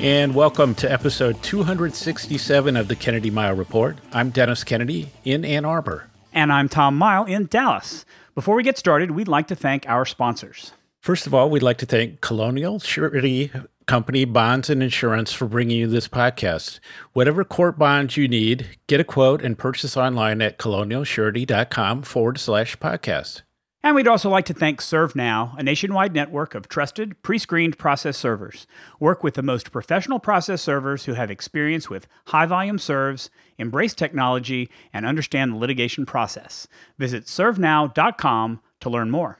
And welcome to episode 267 of the Kennedy Mighell Report. I'm Dennis Kennedy in Ann Arbor. And I'm Tom Mighell in Dallas. Before we get started, we'd like to thank our sponsors. First of all, we'd like to thank Colonial Surety Company Bonds and Insurance for bringing you this podcast. Whatever court bonds you need, get a quote and purchase online at colonialsurety.com forward slash podcast. And we'd also like to thank ServeNow, a nationwide network of trusted, pre screened process servers. Work with the most professional process servers who have experience with high volume serves, embrace technology, and understand the litigation process. Visit servenow.com to learn more.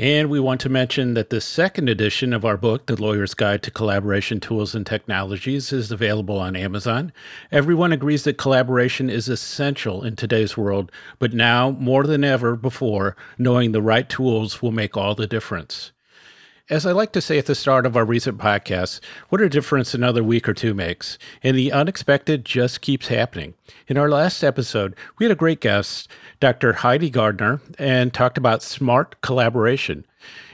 And we want to mention that the second edition of our book, The Lawyer's Guide to Collaboration Tools and Technologies, is available on Amazon. Everyone agrees that collaboration is essential in today's world, but now, more than ever before, knowing the right tools will make all the difference. As I like to say at the start of our recent podcasts, what a difference another week or two makes. And the unexpected just keeps happening. In our last episode, we had a great guest, Dr. Heidi Gardner, and talked about smart collaboration.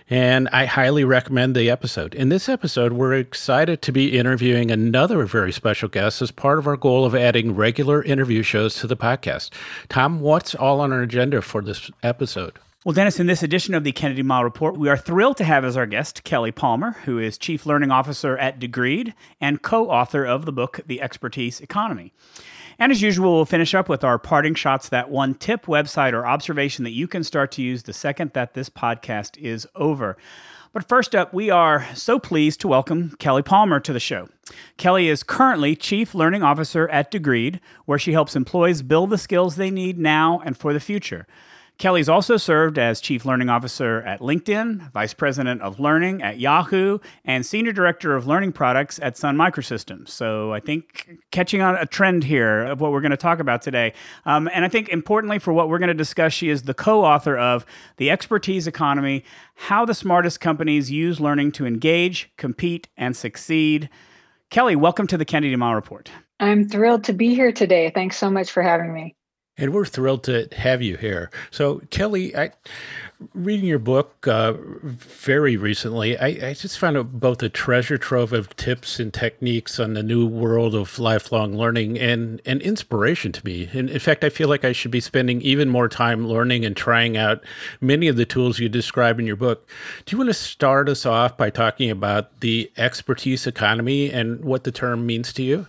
And I highly recommend the episode. In this episode, we're excited to be interviewing another very special guest as part of our goal of adding regular interview shows to the podcast. Tom, what's all on our agenda for this episode? Well, Dennis, in this edition of the Kennedy Mighell Report, we are thrilled to have as our guest Kelly Palmer, who is Chief Learning Officer at Degreed and co author of the book, The Expertise Economy. And as usual, we'll finish up with our parting shots that one tip, website, or observation that you can start to use the second that this podcast is over. But first up, we are so pleased to welcome Kelly Palmer to the show. Kelly is currently Chief Learning Officer at Degreed, where she helps employees build the skills they need now and for the future. Kelly's also served as Chief Learning Officer at LinkedIn, Vice President of Learning at Yahoo, and Senior Director of Learning Products at Sun Microsystems. So I think catching on a trend here of what we're going to talk about today. Um, and I think importantly for what we're going to discuss, she is the co author of The Expertise Economy How the Smartest Companies Use Learning to Engage, Compete, and Succeed. Kelly, welcome to the Kennedy Mighell Report. I'm thrilled to be here today. Thanks so much for having me. And we're thrilled to have you here. So, Kelly, I, reading your book uh, very recently, I, I, just found it both a treasure trove of tips and techniques on the new world of lifelong learning and, and inspiration to me. And in fact, I feel like I should be spending even more time learning and trying out many of the tools you describe in your book. Do you want to start us off by talking about the expertise economy and what the term means to you?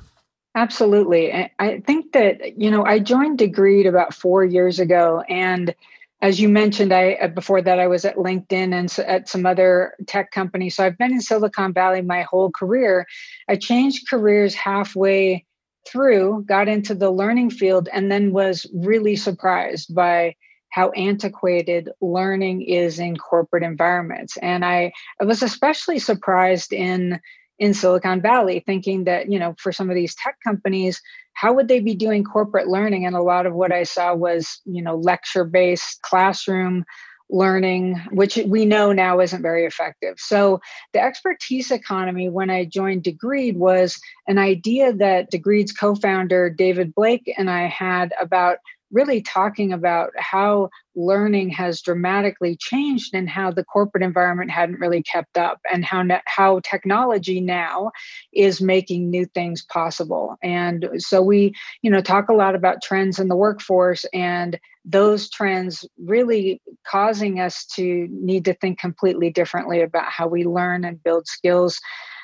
Absolutely. I think that, you know, I joined Degreed about four years ago. And as you mentioned, I uh, before that I was at LinkedIn and at some other tech companies. So I've been in Silicon Valley my whole career. I changed careers halfway through, got into the learning field, and then was really surprised by how antiquated learning is in corporate environments. And I, I was especially surprised in in Silicon Valley, thinking that, you know, for some of these tech companies, how would they be doing corporate learning? And a lot of what I saw was, you know, lecture based classroom learning, which we know now isn't very effective. So the expertise economy, when I joined Degreed, was an idea that Degreed's co-founder David Blake and I had about really talking about how learning has dramatically changed and how the corporate environment hadn't really kept up and how ne- how technology now is making new things possible. And so we you know talk a lot about trends in the workforce and those trends really causing us to need to think completely differently about how we learn and build skills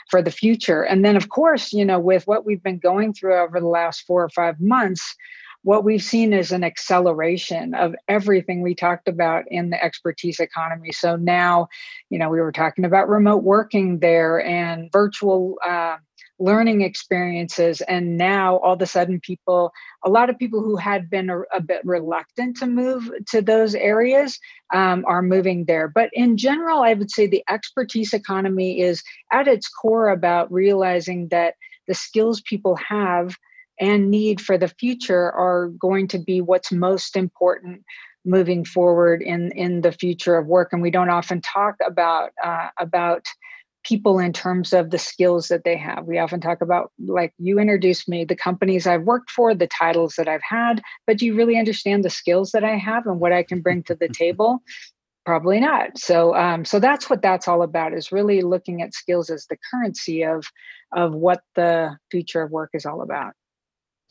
for the future. And then of course you know with what we've been going through over the last 4 or 5 months what we've seen is an acceleration of everything we talked about in the expertise economy. So now, you know, we were talking about remote working there and virtual uh, learning experiences. And now all of a sudden, people, a lot of people who had been a, a bit reluctant to move to those areas um, are moving there. But in general, I would say the expertise economy is at its core about realizing that the skills people have and need for the future are going to be what's most important moving forward in in the future of work. And we don't often talk about uh, about people in terms of the skills that they have. We often talk about like you introduced me the companies i've worked for the titles that i've had but do you really understand the skills that i have and what i can bring to the table? Probably not. So um, so that's what that's all about is really looking at skills as the currency of of what the future of work is all about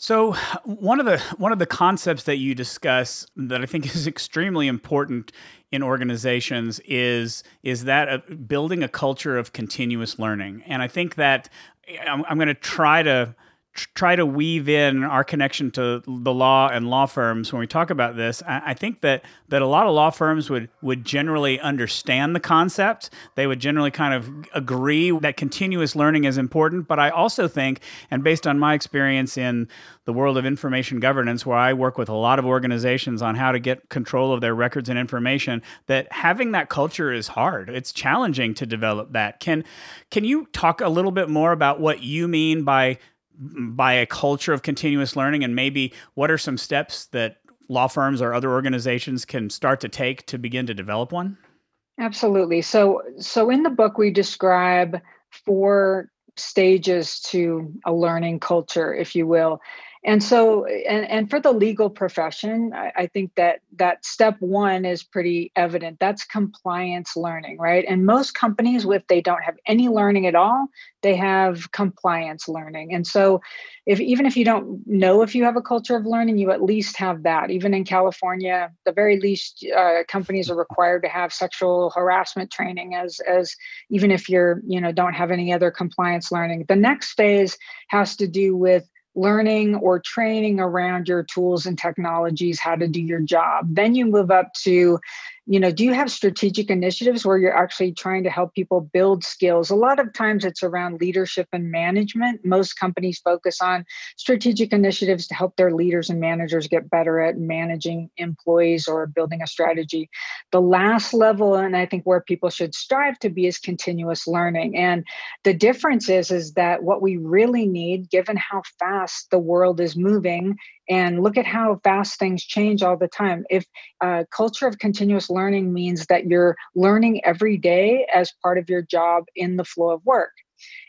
so one of the one of the concepts that you discuss that I think is extremely important in organizations is is that building a culture of continuous learning, and I think that I'm, I'm going to try to try to weave in our connection to the law and law firms when we talk about this. I, think that that a lot of law firms would would generally understand the concept. They would generally kind of agree that continuous learning is important. But I also think, and based on my experience in the world of information governance, where I work with a lot of organizations on how to get control of their records and information, that having that culture is hard. It's challenging to develop that. Can can you talk a little bit more about what you mean by by a culture of continuous learning and maybe what are some steps that law firms or other organizations can start to take to begin to develop one? Absolutely. So so in the book we describe four stages to a learning culture if you will and so and, and for the legal profession I, I, think that that step one is pretty evident. That's compliance learning right? And most companies if they don't have any learning at all they have compliance learning. And so if even if you don't know if you have a culture of learning you at least have that. Even in california the very least uh, companies are required to have sexual harassment training as as even if you're you know don't have any other compliance learning. The next phase has to do with learning or training around your tools and technologies, how to do your job. Then you move up to you know do you have strategic initiatives where you're actually trying to help people build skills? A lot of times it's around leadership and management. Most companies focus on strategic initiatives to help their leaders and managers get better at managing employees or building a strategy. The last level and i think where people should strive to be is continuous learning. And the difference is is that what we really need given how fast the world is moving and look at how fast things change all the time. If a culture of continuous learning means that you're learning every day as part of your job in the flow of work.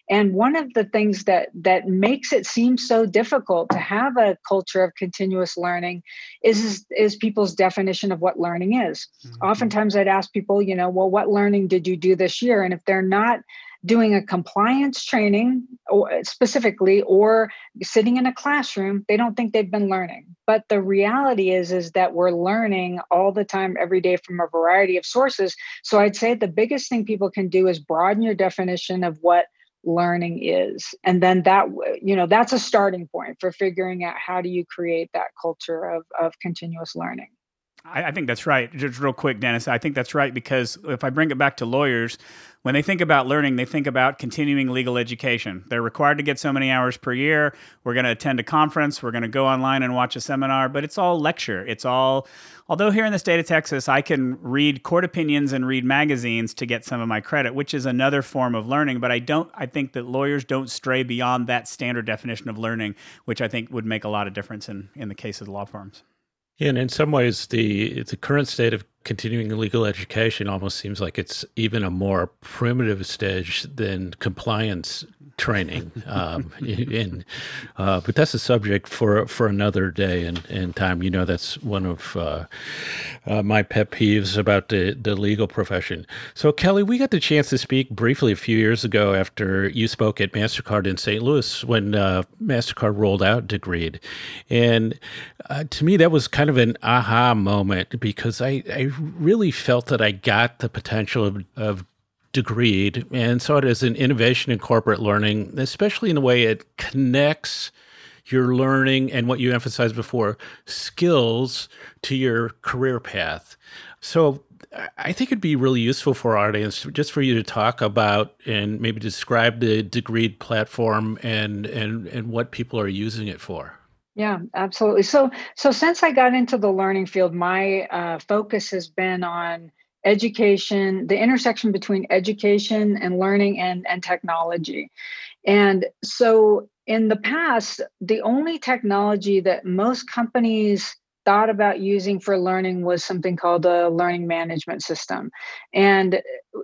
And one of the things that that makes it seem so difficult to have a culture of continuous learning is is, is people's definition of what learning is. Mm-hmm. oftentimes i'd ask people you know well what learning did you do this year? And if they're not doing a compliance training or specifically or sitting in a classroom they don't think they've been learning. But the reality is is that we're learning all the time every day from a variety of sources. So i'd say the biggest thing people can do is broaden your definition of what learning is. And then that you know that's a starting point for figuring out how do you create that culture of of continuous learning I, I think that's right. Just real quick, Dennis. I think that's right because if I bring it back to lawyers, when they think about learning, they think about continuing legal education. They're required to get so many hours per year. We're going to attend a conference. We're going to go online and watch a seminar, but it's all lecture. It's all, although here in the state of Texas, I can read court opinions and read magazines to get some of my credit, which is another form of learning. But I don't, I think that lawyers don't stray beyond that standard definition of learning, which I think would make a lot of difference in, in the case of the law firms. And in some ways, the the current state of continuing legal education almost seems like it's even a more primitive stage than compliance training. Um, uh, but that's a subject for for another day and, and time. You know, that's one of uh, uh, my pet peeves about the, the legal profession. So, Kelly, we got the chance to speak briefly a few years ago after you spoke at MasterCard in St. Louis when uh, MasterCard rolled out Degreed. And uh, to me, that was kind of an aha moment because I, I really felt that I got the potential of, of Degreed and saw it as an innovation in corporate learning, especially in the way it connects your learning and what you emphasized before skills to your career path. So I think it'd be really useful for our audience just for you to talk about and maybe describe the Degreed platform and and and what people are using it for. Yeah, absolutely. So, so since I got into the learning field, my uh, focus has been on education, the intersection between education and learning and and technology. And so in the past, the only technology that most companies thought about using for learning was something called a learning management system. And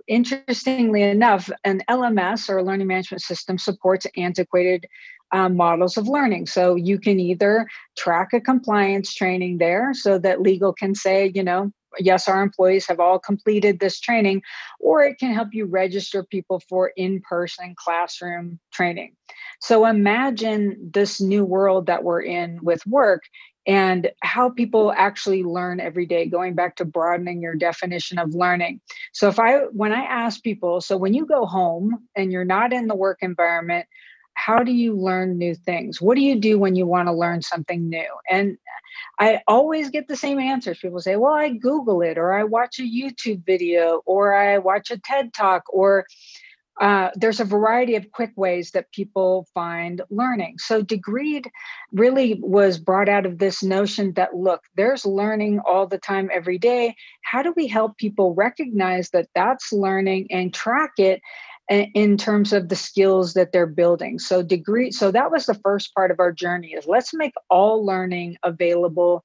interestingly enough, an LMS or a learning management system supports antiquated um, models of learning. So you can either track a compliance training there so that legal can say, you know, yes, our employees have all completed this training, or it can help you register people for in person classroom training. So imagine this new world that we're in with work and how people actually learn every day going back to broadening your definition of learning so if i when i ask people so when you go home and you're not in the work environment how do you learn new things what do you do when you want to learn something new and i always get the same answers people say well i google it or i watch a youtube video or i watch a ted talk or uh, there's a variety of quick ways that people find learning. So, Degreed really was brought out of this notion that look, there's learning all the time, every day. How do we help people recognize that that's learning and track it? In terms of the skills that they're building. So Degreed so that was the first part of our journey is let's make all learning available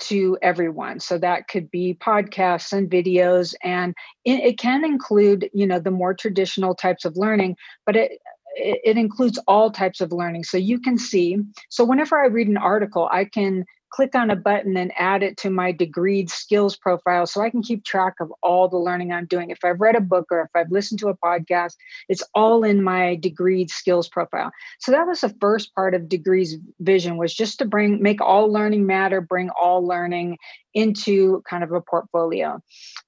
to everyone. So that could be podcasts and videos and it, it, can include you know the more traditional types of learning but it it includes all types of learning. So you can see so whenever i read an article i can click on a button and add it to my degreed skills profile so I can keep track of all the learning I'm doing. If I've read a book or if I've listened to a podcast, it's all in my degreed skills profile. So that was the first part of Degreed's vision was just to bring make all learning matter, bring all learning into kind of a portfolio.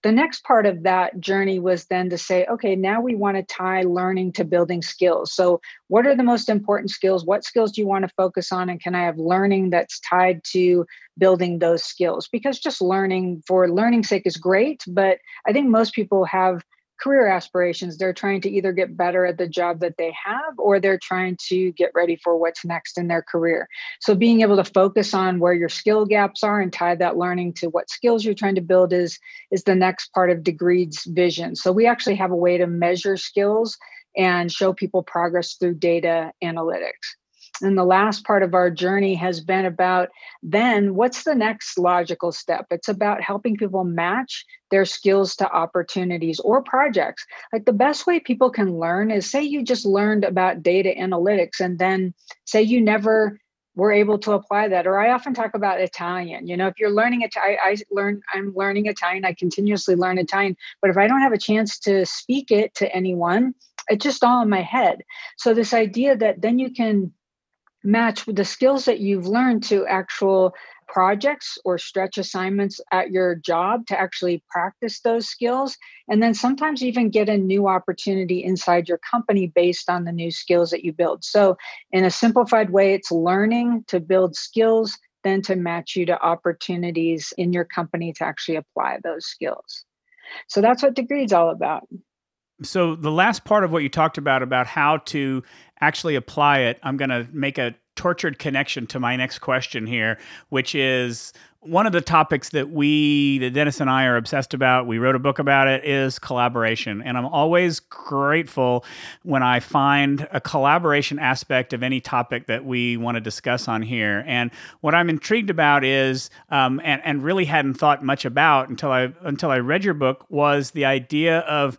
The next part of that journey was then to say, okay, now we want to tie learning to building skills. So, what are the most important skills? What skills do you want to focus on? And can I have learning that's tied to building those skills? Because just learning for learning's sake is great, but I think most people have career aspirations. They're trying to either get better at the job that they have or they're trying to get ready for what's next in their career. So being able to focus on where your skill gaps are and tie that learning to what skills you're trying to build is is the next part of Degreed's vision. So we actually have a way to measure skills and show people progress through data analytics and the last part of our journey has been about then what's the next logical step? It's about helping people match their skills to opportunities or projects. Like the best way people can learn is say you just learned about data analytics and then say you never were able to apply that or i often talk about italian you know if you're learning it I, I learn i'm learning italian i continuously learn italian but if i don't have a chance to speak it to anyone it's just all in my head so this idea that then you can match the skills that you've learned to actual projects or stretch assignments at your job to actually practice those skills. And then sometimes even get a new opportunity inside your company based on the new skills that you build. So in a simplified way it's learning to build skills then to match you to opportunities in your company to actually apply those skills. So that's what Degreed's all about. So the last part of what you talked about about how to actually apply it, I'm going to make a tortured connection to my next question here, which is one of the topics that we, that Dennis and I are obsessed about, we wrote a book about it, is collaboration. And I'm always grateful when I find a collaboration aspect of any topic that we want to discuss on here. And what I'm intrigued about is, um, and, and really hadn't thought much about until I until I read your book, was the idea of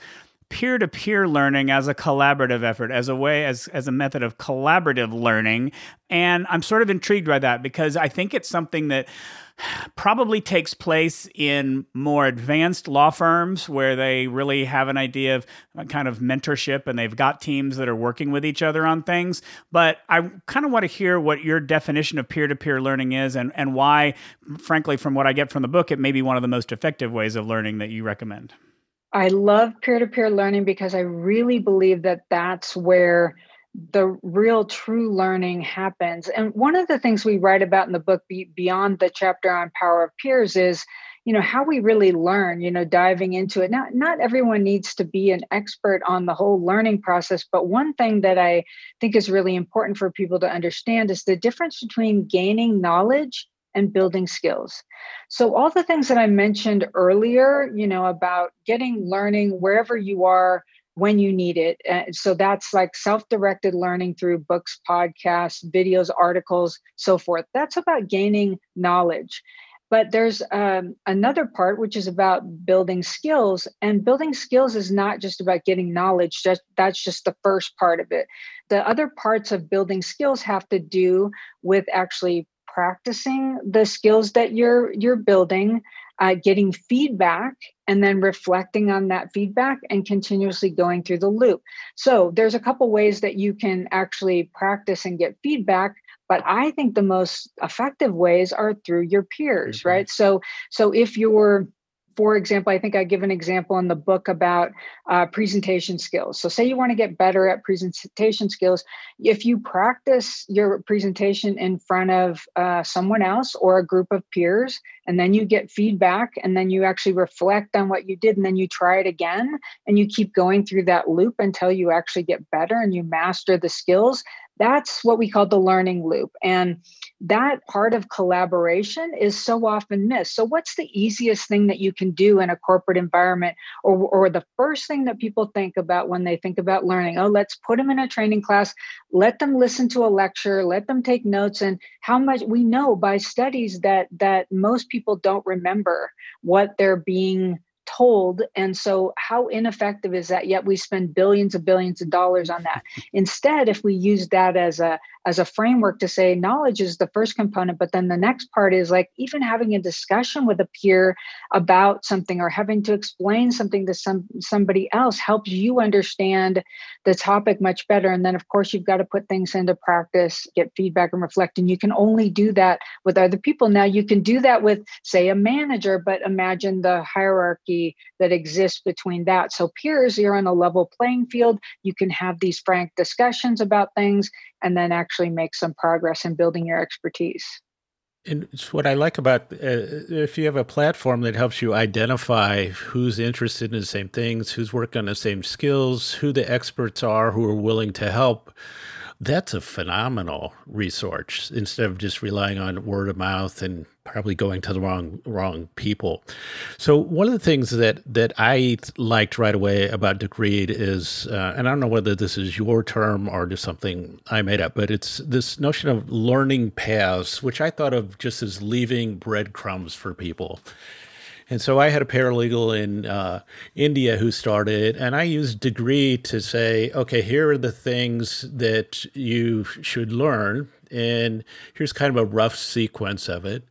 peer-to-peer learning as a collaborative effort as a way as as a method of collaborative learning and i'm sort of intrigued by that because i think it's something that probably takes place in more advanced law firms where they really have an idea of kind of mentorship and they've got teams that are working with each other on things. But I kind of want to hear what your definition of peer to peer learning is and, and why, frankly, from what I get from the book, it may be one of the most effective ways of learning that you recommend. I love peer to peer learning because I really believe that that's where the real true learning happens. And one of the things we write about in the book beyond the chapter on power of peers is you know how we really learn you know diving into it not not everyone needs to be an expert on the whole learning process but one thing that i think is really important for people to understand is the difference between gaining knowledge and building skills. So all the things that I mentioned earlier, you know, about getting learning wherever you are when you need it. Uh, so that's like self directed learning through books, podcasts, videos, articles, so forth. That's about gaining knowledge. But there's um, another part which is about building skills, and building skills is not just about getting knowledge. Just that's just the first part of it. The other parts of building skills have to do with actually practicing the skills that you're you're building uh, getting feedback and then reflecting on that feedback and continuously going through the loop so there's a couple ways that you can actually practice and get feedback but i think the most effective ways are through your peers mm-hmm. right so so if you're for example, I think I give an example in the book about uh, presentation skills. So, say you want to get better at presentation skills. If you practice your presentation in front of uh, someone else or a group of peers, and then you get feedback, and then you actually reflect on what you did, and then you try it again, and you keep going through that loop until you actually get better and you master the skills, that's what we call the learning loop. And that part of collaboration is so often missed. So, what's the easiest thing that you can do in a corporate environment, or, or the first thing that people think about when they think about learning? Oh, let's put them in a training class, let them listen to a lecture, let them take notes. And how much we know by studies that that most people don't remember what they're being told. And so, how ineffective is that? Yet we spend billions of billions of dollars on that. Instead, if we use that as a as a framework to say knowledge is the first component, but then the next part is like even having a discussion with a peer about something or having to explain something to some somebody else helps you understand the topic much better. And then of course you've got to put things into practice, get feedback and reflect. And you can only do that with other people. Now you can do that with, say, a manager, but imagine the hierarchy that exists between that. So peers, you're on a level playing field. You can have these frank discussions about things and then actually make some progress in building your expertise. And it's what I like about uh, if you have a platform that helps you identify who's interested in the same things, who's working on the same skills, who the experts are who are willing to help that's a phenomenal resource instead of just relying on word of mouth and probably going to the wrong wrong people. So one of the things that that I liked right away about Degreed is, uh, and I don't know whether this is your term or just something I made up, but it's this notion of learning paths, which I thought of just as leaving breadcrumbs for people. And so I had a paralegal in uh, India who started, and I used Degreed to say, okay, here are the things that you should learn, and here's kind of a rough sequence of it.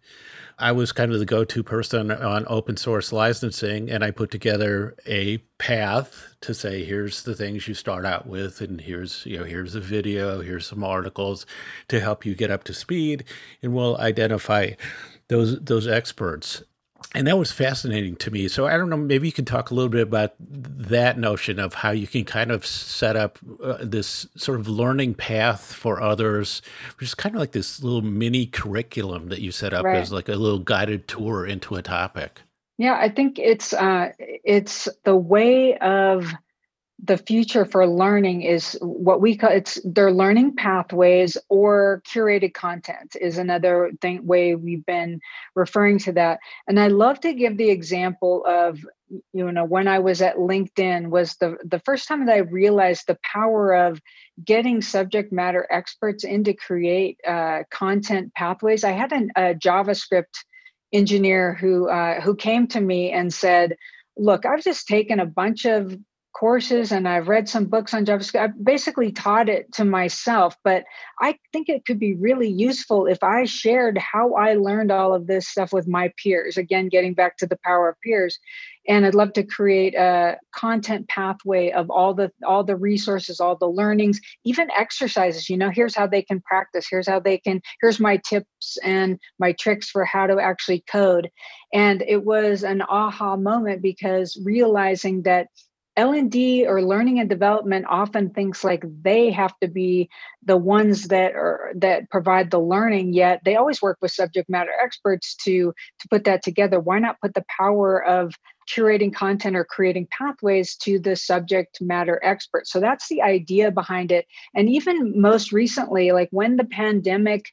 I was kind of the go to person on open source licensing, and I put together a path to say, here's the things you start out with, and here's, you know, here's a video, here's some articles to help you get up to speed, and we'll identify those those experts and that was fascinating to me. So I don't know, maybe you can talk a little bit about that notion of how you can kind of set up uh, this sort of learning path for others, which is kind of like this little mini curriculum that you set up right. as like a little guided tour into a topic. Yeah, I think it's uh, it's the way of the future for learning is what we call it's their learning pathways or curated content is another thing way we've been referring to that. And i love to give the example of you know when i was at linkedin was the the first time that i realized the power of getting subject matter experts in to create uh, content pathways. I had an, a javascript engineer who uh, who came to me and said look i've just taken a bunch of courses and I've read some books on JavaScript. I basically taught it to myself, but I think it could be really useful if I shared how I learned all of this stuff with my peers. Again, getting back to the power of peers. And I'd love to create a content pathway of all the all the resources, all the learnings, even exercises. You know, here's how they can practice. Here's how they can. Here's my tips and my tricks for how to actually code. And it was an aha moment because realizing that l&d or learning and development often thinks like they have to be the ones that are that provide the learning yet they always work with subject matter experts to to put that together. Why not put the power of curating content or creating pathways to the subject matter expert? So that's the idea behind it. And even most recently like when the pandemic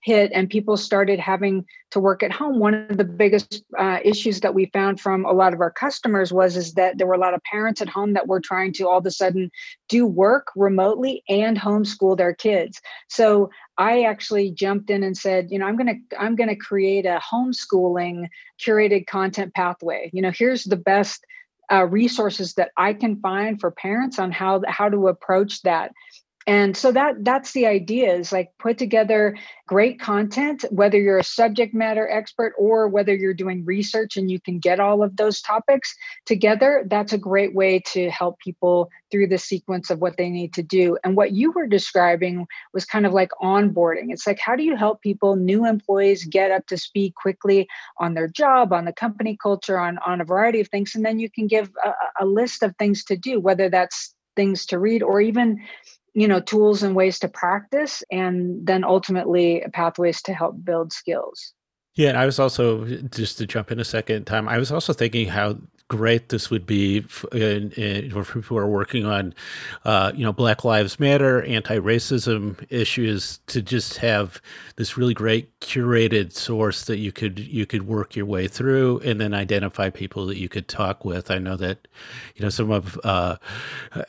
hit and people started having to work at home one of the biggest uh, issues that we found from a lot of our customers was is that there were a lot of parents at home that were trying to all of a sudden do work remotely and homeschool their kids. So i actually jumped in and said you know i'm going to i'm going to create a homeschooling curated content pathway. You know here's the best uh, resources that I can find for parents on how how to approach that and so that that's the idea is like put together great content whether you're a subject matter expert or whether you're doing research and you can get all of those topics together that's a great way to help people through the sequence of what they need to do. And what you were describing was kind of like onboarding. It's like how do you help people new employees get up to speed quickly on their job on the company culture on on a variety of things? And then you can give a, a list of things to do whether that's things to read or even you know tools and ways to practice and then ultimately pathways to help build skills. Yeah and i was also just to jump in a second time i was also thinking how great this would be in, for people who are working on, uh, you know, Black Lives Matter, anti-racism issues, to just have this really great curated source that you could you could work your way through, and then identify people that you could talk with. I know that, you know, some of uh,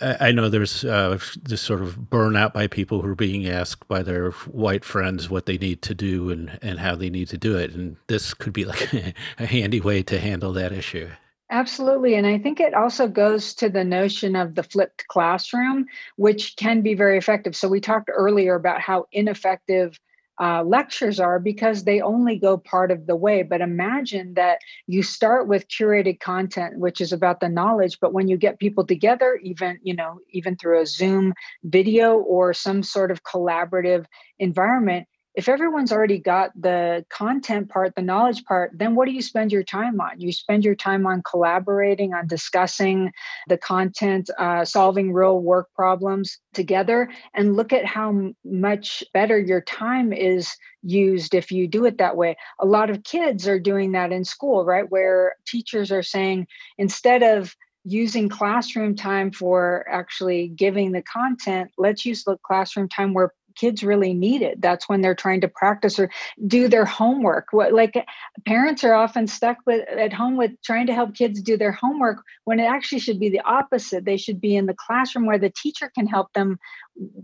I know there's uh, this sort of burnout by people who are being asked by their white friends what they need to do and and how they need to do it, and this could be like a handy way to handle that issue. Absolutely. And I think it also goes to the notion of the flipped classroom, which can be very effective. So, we talked earlier about how ineffective uh, lectures are because they only go part of the way. But imagine that you start with curated content, which is about the knowledge. But when you get people together, even, you know, even through a Zoom video or some sort of collaborative environment, if everyone's already got the content part, the knowledge part, then what do you spend your time on? You spend your time on collaborating, on discussing the content, uh, solving real work problems together, and look at how much better your time is used if you do it that way. A lot of kids are doing that in school, right? Where teachers are saying, instead of using classroom time for actually giving the content let's use the classroom time where kids really need it. That's when they're trying to practice or do their homework. What like parents are often stuck with at home with trying to help kids do their homework when it actually should be the opposite. They should be in the classroom where the teacher can help them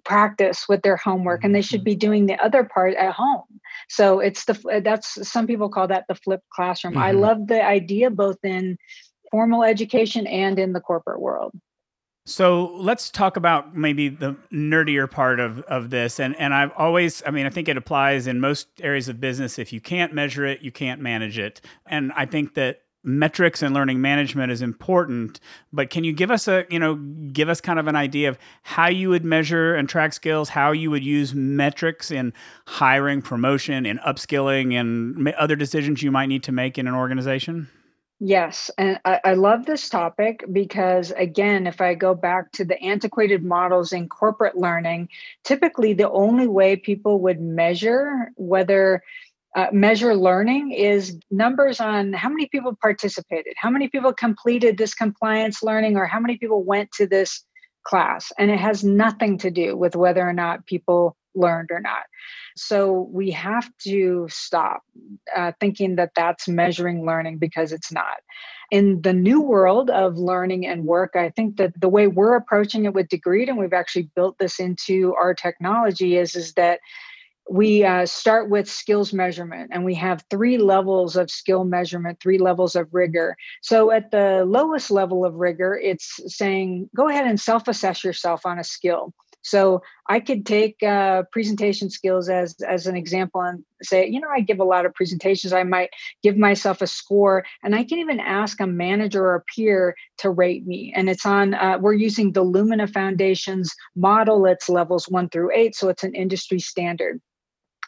practice with their homework and they should mm-hmm. be doing the other part at home. So it's the that's some people call that the flipped classroom. Mm-hmm. i love the idea both in formal education and in the corporate world so let's talk about maybe the nerdier part of, of this. And, and I've always, I mean, I think it applies in most areas of business. If you can't measure it, you can't manage it. And I think that metrics and learning management is important but can you give us a you know give us kind of an idea of how you would measure and track skills how you would use metrics in hiring promotion and upskilling and other decisions you might need to make in an organization Yes, and I, I, love this topic because, again, if I go back to the antiquated models in corporate learning, typically the only way people would measure whether uh, measure learning is numbers on how many people participated, how many people completed this compliance learning, or how many people went to this class. And it has nothing to do with whether or not people learned or not. So we have to stop uh, thinking that that's measuring learning because it's not. In the new world of learning and work, I think that the way we're approaching it with Degreed, and we've actually built this into our technology, is is that we uh, start with skills measurement and we have three levels of skill measurement three levels of rigor so at the lowest level of rigor it's saying go ahead and self-assess yourself on a skill so I could take uh, presentation skills as as an example and say, you know, I give a lot of presentations. I might give myself a score, and I can even ask a manager or a peer to rate me. And it's on. Uh, we're using the Lumina Foundation's model. It's levels one through eight, so it's an industry standard.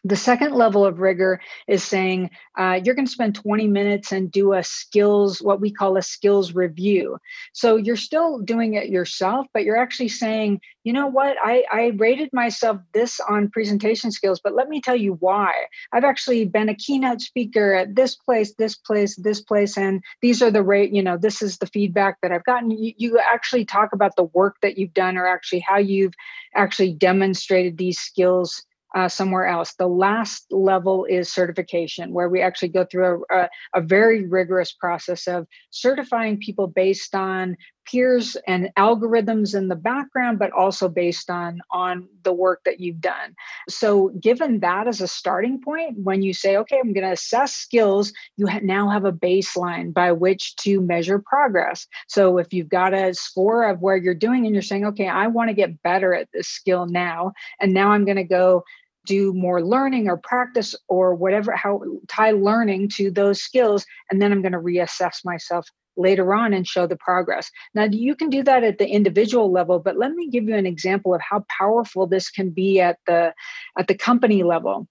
The second level of rigor is saying uh, you're going to spend 20 minutes and do a skills, what we call a skills review. So you're still doing it yourself, but you're actually saying, you know what, I, I rated myself this on presentation skills, but let me tell you why. I've actually been a keynote speaker at this place, this place, this place, and these are the rate, you know, this is the feedback that I've gotten. You, you actually talk about the work that you've done or actually how you've actually demonstrated these skills uh, somewhere else. The last level is certification, where we actually go through a, a, a very rigorous process of certifying people based on peers and algorithms in the background but also based on on the work that you've done so given that as a starting point when you say okay i'm going to assess skills you ha- now have a baseline by which to measure progress so if you've got a score of where you're doing and you're saying okay i want to get better at this skill now and now i'm going to go do more learning or practice or whatever how tie learning to those skills and then i'm going to reassess myself later on and show the progress. Now you can do that at the individual level but let me give you an example of how powerful this can be at the at the company level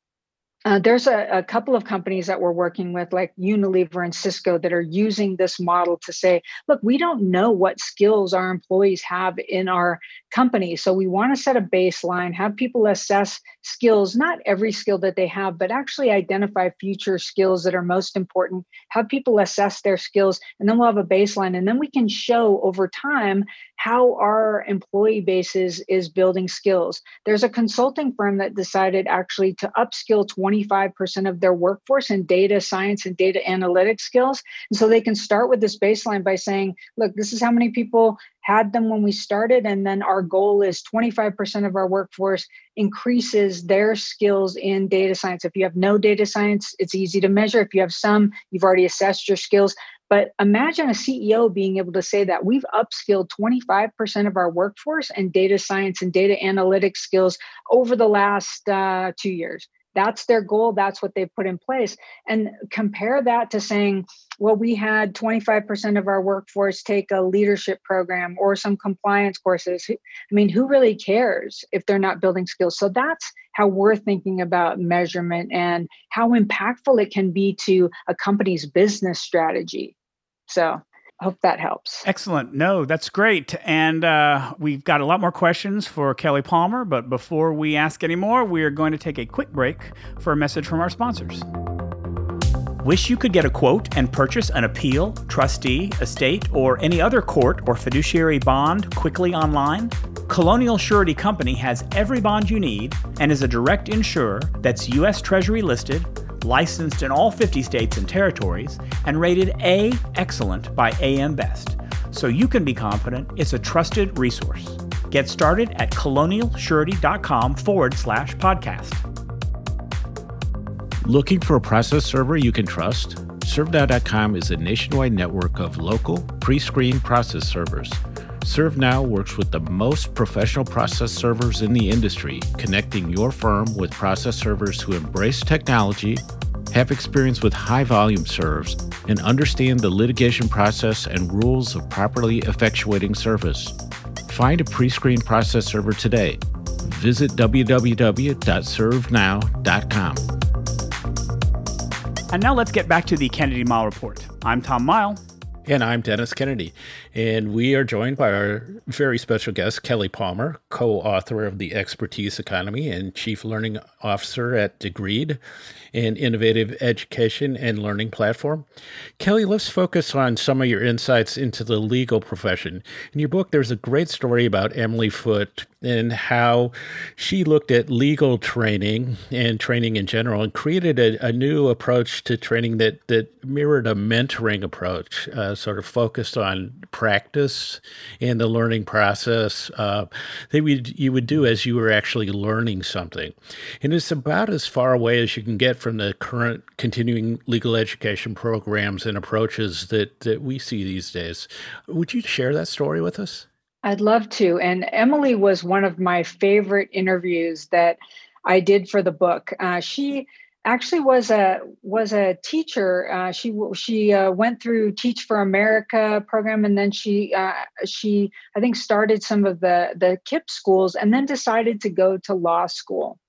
uh, there's a, a, couple of companies that we're working with, like Unilever and Cisco, that are using this model to say, look, we don't know what skills our employees have in our company. So we want to set a baseline, have people assess skills, not every skill that they have, but actually identify future skills that are most important, have people assess their skills, and then we'll have a baseline. And then we can show over time how our employee bases is, building skills. There's a consulting firm that decided actually to upskill 25% of their workforce in data science and data analytics skills. And so they can start with this baseline by saying, look, this is how many people had them when we started. And then our goal is 25% of our workforce increases their skills in data science. If you have no data science, it's easy to measure. If you have some, you've already assessed your skills. But imagine a CEO being able to say that we've upskilled 25% of our workforce in data science and data analytics skills over the last uh, two years. That's their goal. That's what they've put in place. And compare that to saying, well, we had 25% of our workforce take a leadership program or some compliance courses. I mean, who really cares if they're not building skills? So that's how we're thinking about measurement and how impactful it can be to a company's business strategy. So hope that helps. Excellent. No, that's great. And uh, we've got a lot more questions for Kelly Palmer. But before we ask any more, we are going to take a quick break for a message from our sponsors. Wish you could get a quote and purchase an appeal, trustee, estate, or any other court or fiduciary bond quickly online? Colonial Surety Company has every bond you need and is a direct insurer that's U.S. Treasury listed licensed in all 50 states and territories, and rated A Excellent by AM Best, so you can be confident it's a trusted resource. Get started at colonialsurety.com forward slash podcast. Looking for a process server you can trust? ServeNow.com is a nationwide network of local, pre screened process servers. ServeNow works with the most professional process servers in the industry, connecting your firm with process servers who embrace technology have experience with high volume serves, and understand the litigation process and rules of properly effectuating service. Find a pre screened process server today. Visit www.servenow.com. And now let's get back to the Kennedy Mighell Report. I'm Tom Mighell. And I'm Dennis Kennedy. And we are joined by our very special guest, Kelly Palmer, co author of The Expertise Economy and Chief Learning Officer at Degreed, an innovative education and learning platform. Kelly, let's focus on some of your insights into the legal profession. In your book, there's a great story about Emily Foote and how she looked at legal training and training in general and created a, a new approach to training that, that mirrored a mentoring approach, uh, sort of focused on practice and the learning process uh, that would, you would do as you were actually learning something. And it's about as far away as you can get from the current continuing legal education programs and approaches that, that we see these days. Would you share that story with us? I'd love to. And Emily was one of my favorite interviews that I did for the book. Uh, she actually was a was a teacher. Uh, she she uh, went through Teach for America program, and then she uh, she I think started some of the the KIPP schools, and then decided to go to law school.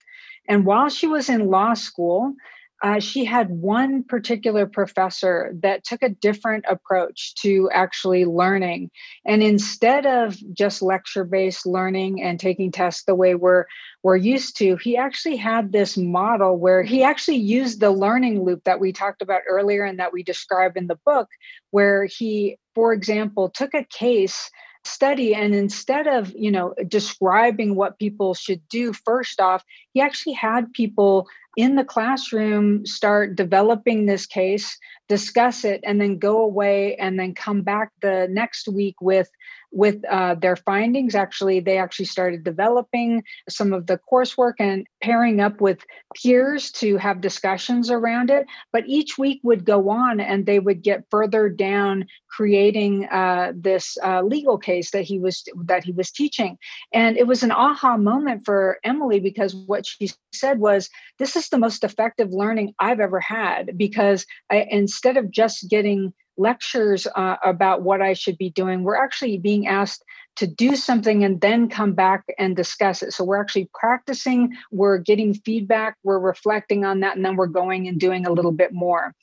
And while she was in law school, uh, she had one particular professor that took a different approach to actually learning. And instead of just lecture based learning and taking tests the way we're, we're used to, he actually had this model where he actually used the learning loop that we talked about earlier and that we describe in the book, where he, for example, took a case study and instead of you know describing what people should do first off he actually had people in the classroom start developing this case discuss it and then go away and then come back the next week with with uh, their findings. Actually, they actually started developing some of the coursework and pairing up with peers to have discussions around it. But each week would go on, and they would get further down creating uh, this uh, legal case that he was that he was teaching. And it was an aha moment for Emily because what she said was, "This is the most effective learning I've ever had." Because I, instead of just getting lectures uh, about what I should be doing. We're actually being asked to do something and then come back and discuss it. So we're actually practicing, we're getting feedback, we're reflecting on that, and then we're going and doing a little bit more.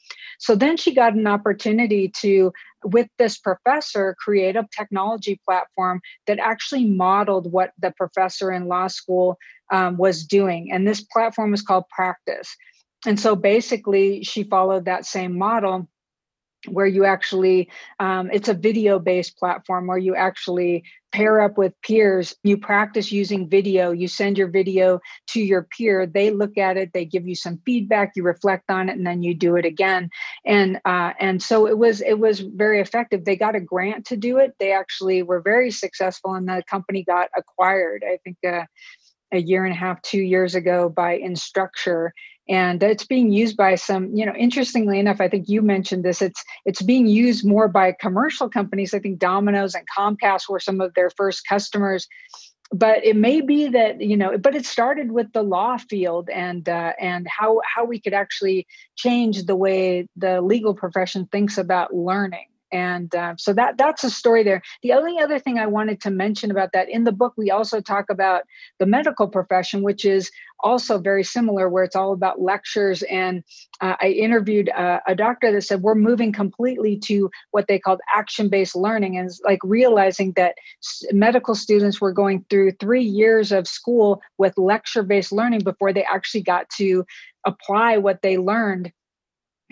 So then she got an opportunity to, with this professor, create a technology platform that actually modeled what the professor in law school um, was doing. And this platform is called Practice. And so basically, she followed that same model where you actually um, it's a video based platform where you actually pair up with peers. You practice using video. You send your video to your peer. They look at it. They give you some feedback. You reflect on it and then you do it again. And uh, and so it was it was very effective. They got a grant to do it. They actually were very successful and the company got acquired i think uh, a year and a half two years ago by instructure and it's being used by some you know interestingly enough i think you mentioned this it's it's being used more by commercial companies. I think domino's and comcast were some of their first customers. But it may be that you know but it started with the law field and uh, and how how we could actually change the way the legal profession thinks about learning and uh, so that that's a story there. The only other thing i wanted to mention about that in the book we also talk about the medical profession which is also very similar where it's all about lectures. And uh, i interviewed a, a doctor that said we're moving completely to what they called action based learning. And like realizing that medical students were going through three years of school with lecture based learning before they actually got to apply what they learned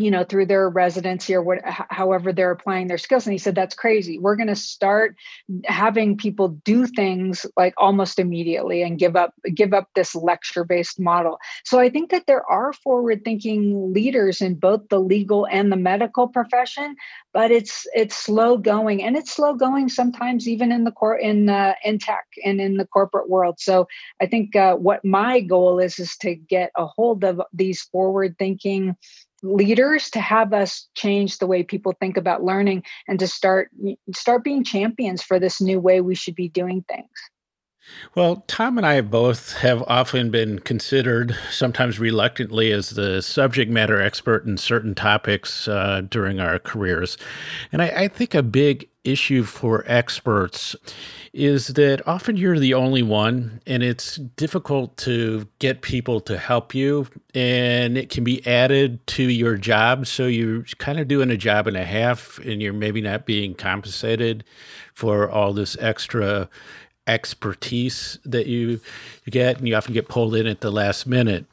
you know through their residency or what however they're applying their skills and he said that's crazy. We're going to start having people do things like almost immediately and give up give up this lecture based model. So i think that there are forward thinking leaders in both the legal and the medical profession but it's it's slow going and it's slow going sometimes even in the core in uh, in tech and in the corporate world. So i think uh, what my goal is is to get a hold of these forward thinking leaders to have us change the way people think about learning and to start start being champions for this new way we should be doing things well, Tom and I both have often been considered, sometimes reluctantly, as the subject matter expert in certain topics uh, during our careers. And I, I think a big issue for experts is that often you're the only one and it's difficult to get people to help you and it can be added to your job. So you're kind of doing a job and a half and you're maybe not being compensated for all this extra expertise that you, you get and you often get pulled in at the last minute.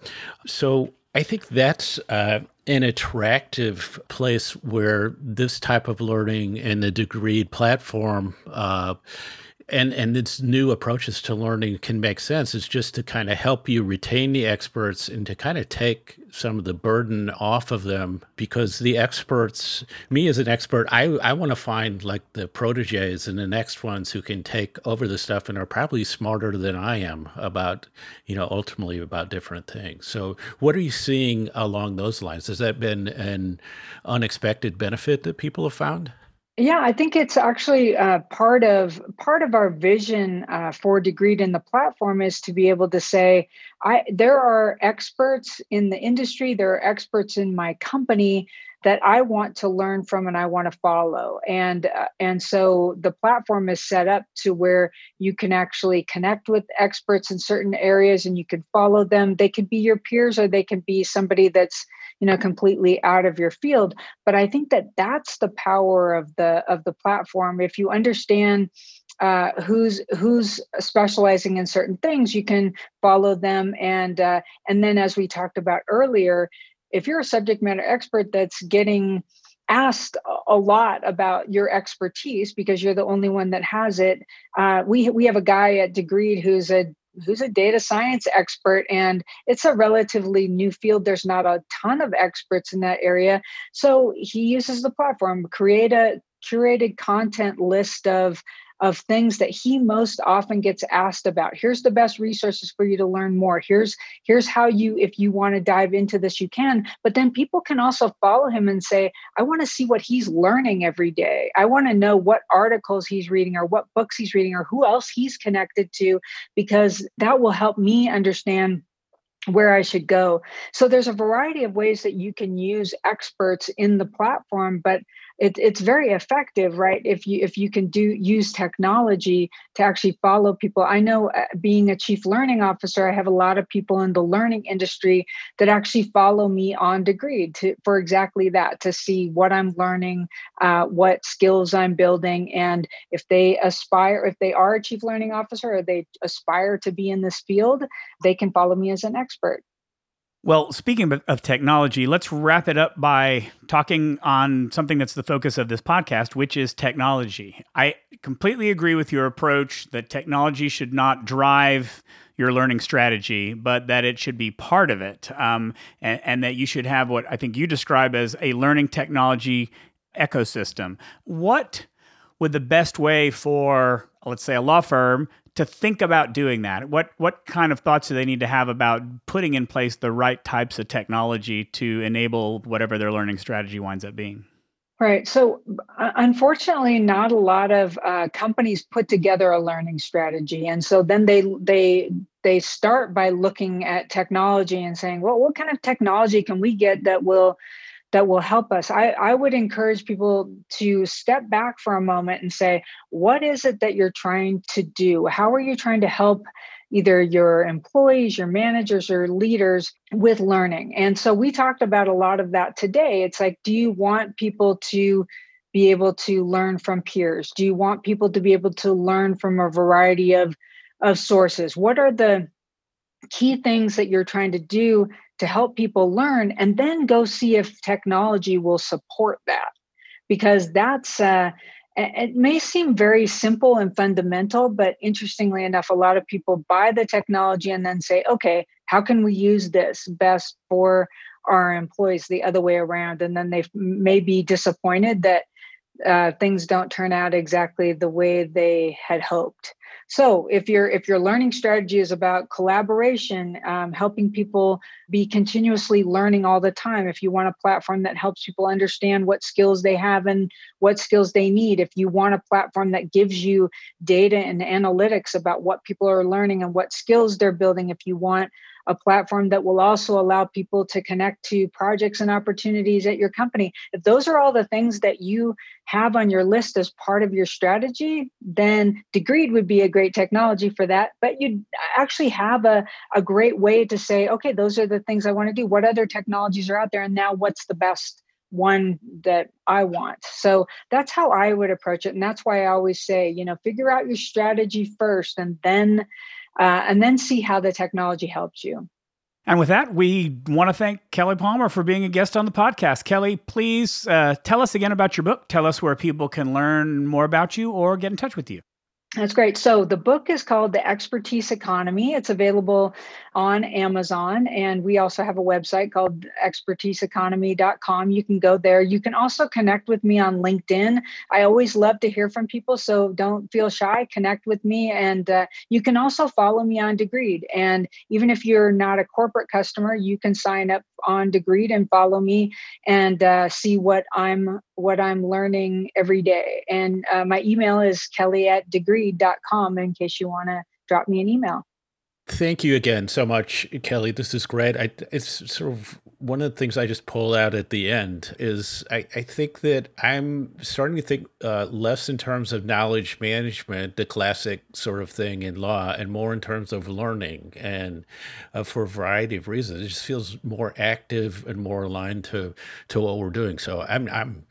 So i think that's uh, an attractive place where this type of learning and the Degreed platform uh, and and its new approaches to learning can make sense. Is just to kind of help you retain the experts and to kind of take some of the burden off of them because the experts me as an expert i i want to find like the proteges and the next ones who can take over the stuff and are probably smarter than i am about you know ultimately about different things. So what are you seeing along those lines? Has that been an unexpected benefit that people have found yeah, I think it's actually uh, part of part of our vision uh, for Degreed in the platform is to be able to say, I there are experts in the industry, there are experts in my company that I want to learn from and I want to follow, and uh, and so the platform is set up to where you can actually connect with experts in certain areas and you can follow them. They could be your peers or they can be somebody that's you know completely out of your field. But i think that that's the power of the of the platform. If you understand uh, who's who's specializing in certain things you can follow them. And uh, and then as we talked about earlier if you're a subject matter expert that's getting asked a lot about your expertise because you're the only one that has it. Uh, we we have a guy at Degreed who's a who's a data science expert and it's a relatively new field there's not a ton of experts in that area so he uses the platform create a curated content list of of things that he most often gets asked about. Here's the best resources for you to learn more. Here's here's how you if you want to dive into this you can. But then people can also follow him and say i want to see what he's learning every day. I want to know what articles he's reading or what books he's reading or who else he's connected to because that will help me understand where I should go. So there's a variety of ways that you can use experts in the platform, but it, it's very effective right? If you if you can do use technology to actually follow people. I know uh, being a chief learning officer i have a lot of people in the learning industry that actually follow me on Degreed to for exactly that to see what i'm learning uh, what skills i'm building and if they aspire if they are a chief learning officer or they aspire to be in this field they can follow me as an expert well, speaking of technology, let's wrap it up by talking on something that's the focus of this podcast, which is technology. I completely agree with your approach that technology should not drive your learning strategy, but that it should be part of it, um, and, and that you should have what I think you describe as a learning technology ecosystem. What would the best way for, let's say, a law firm to think about doing that? What what kind of thoughts do they need to have about putting in place the right types of technology to enable whatever their learning strategy winds up being? Right. So, uh, unfortunately, not a lot of uh, companies put together a learning strategy, and so then they they they start by looking at technology and saying, "Well, what kind of technology can we get that will that will help us. I, I would encourage people to step back for a moment and say, what is it that you're trying to do? How are you trying to help either your employees, your managers, or leaders with learning? And so we talked about a lot of that today. It's like, do you want people to be able to learn from peers? Do you want people to be able to learn from a variety of, of sources? What are the key things that you're trying to do to help people learn and then go see if technology will support that. Because that's uh, it may seem very simple and fundamental but interestingly enough a lot of people buy the technology and then say okay how can we use this best for our employees the other way around? And then they may be disappointed that uh, things don't turn out exactly the way they had hoped. So if your if your learning strategy is about collaboration, um, helping people be continuously learning all the time, if you want a platform that helps people understand what skills they have and what skills they need, if you want a platform that gives you data and analytics about what people are learning and what skills they're building, if you want a platform that will also allow people to connect to projects and opportunities at your company. If those are all the things that you have on your list as part of your strategy, then Degreed would be a great technology for that. But you actually have a, a great way to say, okay, those are the things I want to do. What other technologies are out there? And now what's the best one that I want. So that's how I would approach it. And that's why I always say, you know, figure out your strategy first and then uh, and then see how the technology helps you. And with that, we want to thank Kelly Palmer for being a guest on the podcast. Kelly, please uh, tell us again about your book. Tell us where people can learn more about you or get in touch with you. That's great. So the book is called The Expertise Economy. It's available on Amazon. And we also have a website called expertiseeconomy.com. You can go there. You can also connect with me on LinkedIn. I always love to hear from people. So don't feel shy. Connect with me. And uh, you can also follow me on Degreed. And even if you're not a corporate customer, you can sign up on Degreed and follow me and uh, see what I'm what I'm learning every day. And uh, my email is kelly at degreed.com in case you want to drop me an email. Thank you again so much, Kelly. This is great. I, it's sort of one of the things I just pull out at the end is I, I think that I'm starting to think uh, less in terms of knowledge management, the classic sort of thing in law, and more in terms of learning, and uh, for a variety of reasons, it just feels more active and more aligned to to what we're doing. So I'm I'm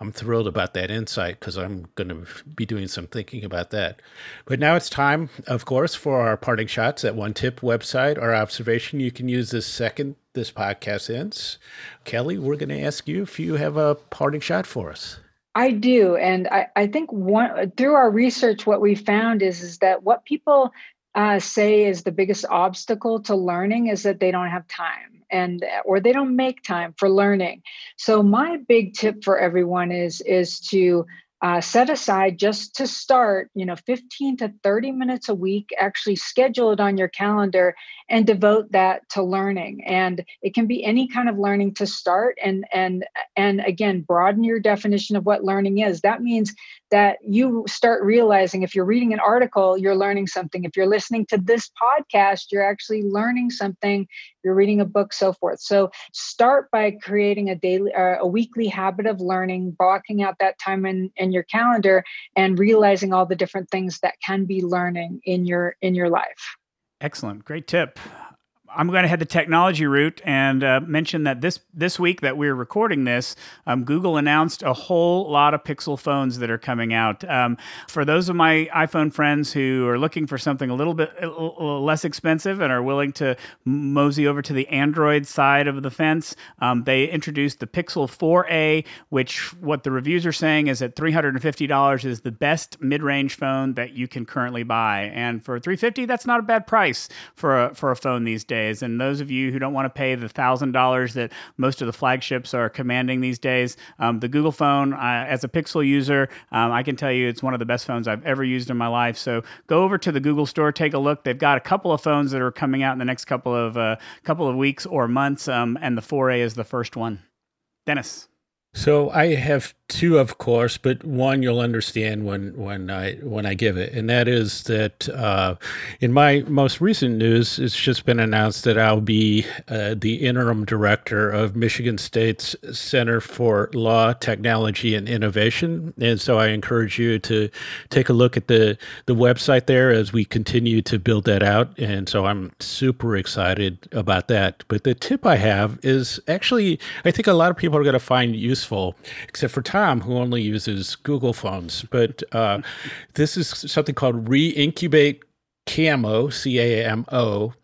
I'm thrilled about that insight because I'm going to be doing some thinking about that. But now it's time, of course, for our parting shots at One Tip website. Our observation: you can use this second this podcast ends, Kelly, we're going to ask you if you have a parting shot for us. I do, and I, I think one through our research, what we found is is that what people uh, say is the biggest obstacle to learning is that they don't have time and or they don't make time for learning so my big tip for everyone is is to uh, set aside just to start you know 15 to 30 minutes a week actually schedule it on your calendar and devote that to learning. And it can be any kind of learning to start and and and again broaden your definition of what learning is. That means that you start realizing if you're reading an article you're learning something. If you're listening to this podcast you're actually learning something. You're reading a book so forth. So start by creating a daily uh, a weekly habit of learning blocking out that time in, in your calendar and realizing all the different things that can be learning in your in your life. Excellent. Great tip I'm going to head the technology route and uh, mention that this this week that we're recording this, um, Google announced a whole lot of Pixel phones that are coming out. Um, for those of my iPhone friends who are looking for something a little bit less expensive and are willing to mosey over to the Android side of the fence, um, they introduced the Pixel 4a, which what the reviews are saying is that $350 is the best mid-range phone that you can currently buy, and for 350, that's not a bad price for a for a phone these days And those of you who don't want to pay the thousand dollars that most of the flagships are commanding these days, um, the Google phone, uh, as a Pixel user, um, I can tell you it's one of the best phones I've ever used in my life. So go over to the Google store, take a look. They've got a couple of phones that are coming out in the next couple of uh, couple of weeks or months, um, and the 4A is the first one. Dennis. So I have two, of course, but one you'll understand when when I when I give it, and that is that uh, in my most recent news, it's just been announced that I'll be uh, the interim director of Michigan State's Center for Law, Technology, and Innovation, and so I encourage you to take a look at the the website there as we continue to build that out, and so I'm super excited about that. But the tip I have is actually I think a lot of people are going to find useful, except for Tom who only uses Google phones. But uh, this is something called Reincubate Camo, C A M O.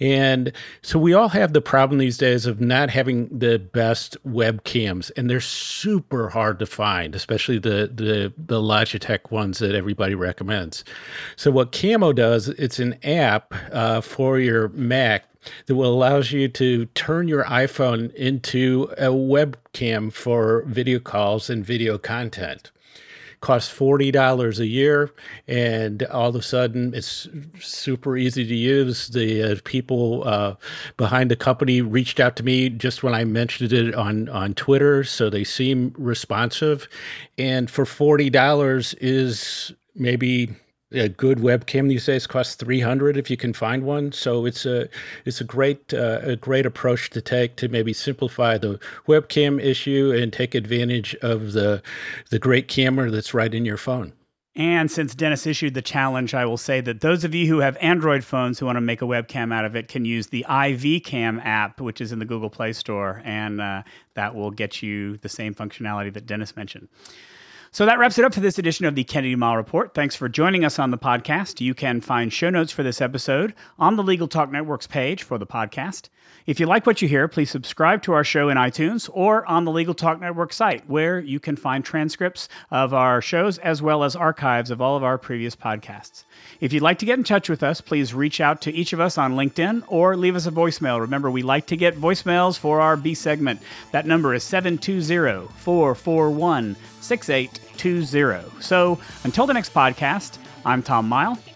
And so we all have the problem these days of not having the best webcams, and they're super hard to find, especially the, the, the Logitech ones that everybody recommends. So, what Camo does, it's an app uh, for your Mac that will allows you to turn your iPhone into a webcam for video calls and video content. Costs forty dollars a year, and all of a sudden it's super easy to use. The uh, people uh, behind the company reached out to me just when I mentioned it on on Twitter, so they seem responsive. And for forty dollars is maybe a good webcam these days costs 300 if you can find one so it's a it's a great uh, a great approach to take to maybe simplify the webcam issue and take advantage of the the great camera that's right in your phone and since Dennis issued the challenge, I will say that those of you who have Android phones who want to make a webcam out of it can use the iVcam app, which is in the Google Play Store, and uh, that will get you the same functionality that Dennis mentioned. So that wraps it up for this edition of the Kennedy Mighell Report. Thanks for joining us on the podcast. You can find show notes for this episode on the Legal Talk Network's page for the podcast. If you like what you hear, please subscribe to our show in iTunes or on the Legal Talk Network site, where you can find transcripts of our shows as well as archives of all of our previous podcasts. If you'd like to get in touch with us, please reach out to each of us on LinkedIn or leave us a voicemail. Remember, we like to get voicemails for our B segment. That number is 720 441 6820. So until the next podcast, I'm Tom Mighell.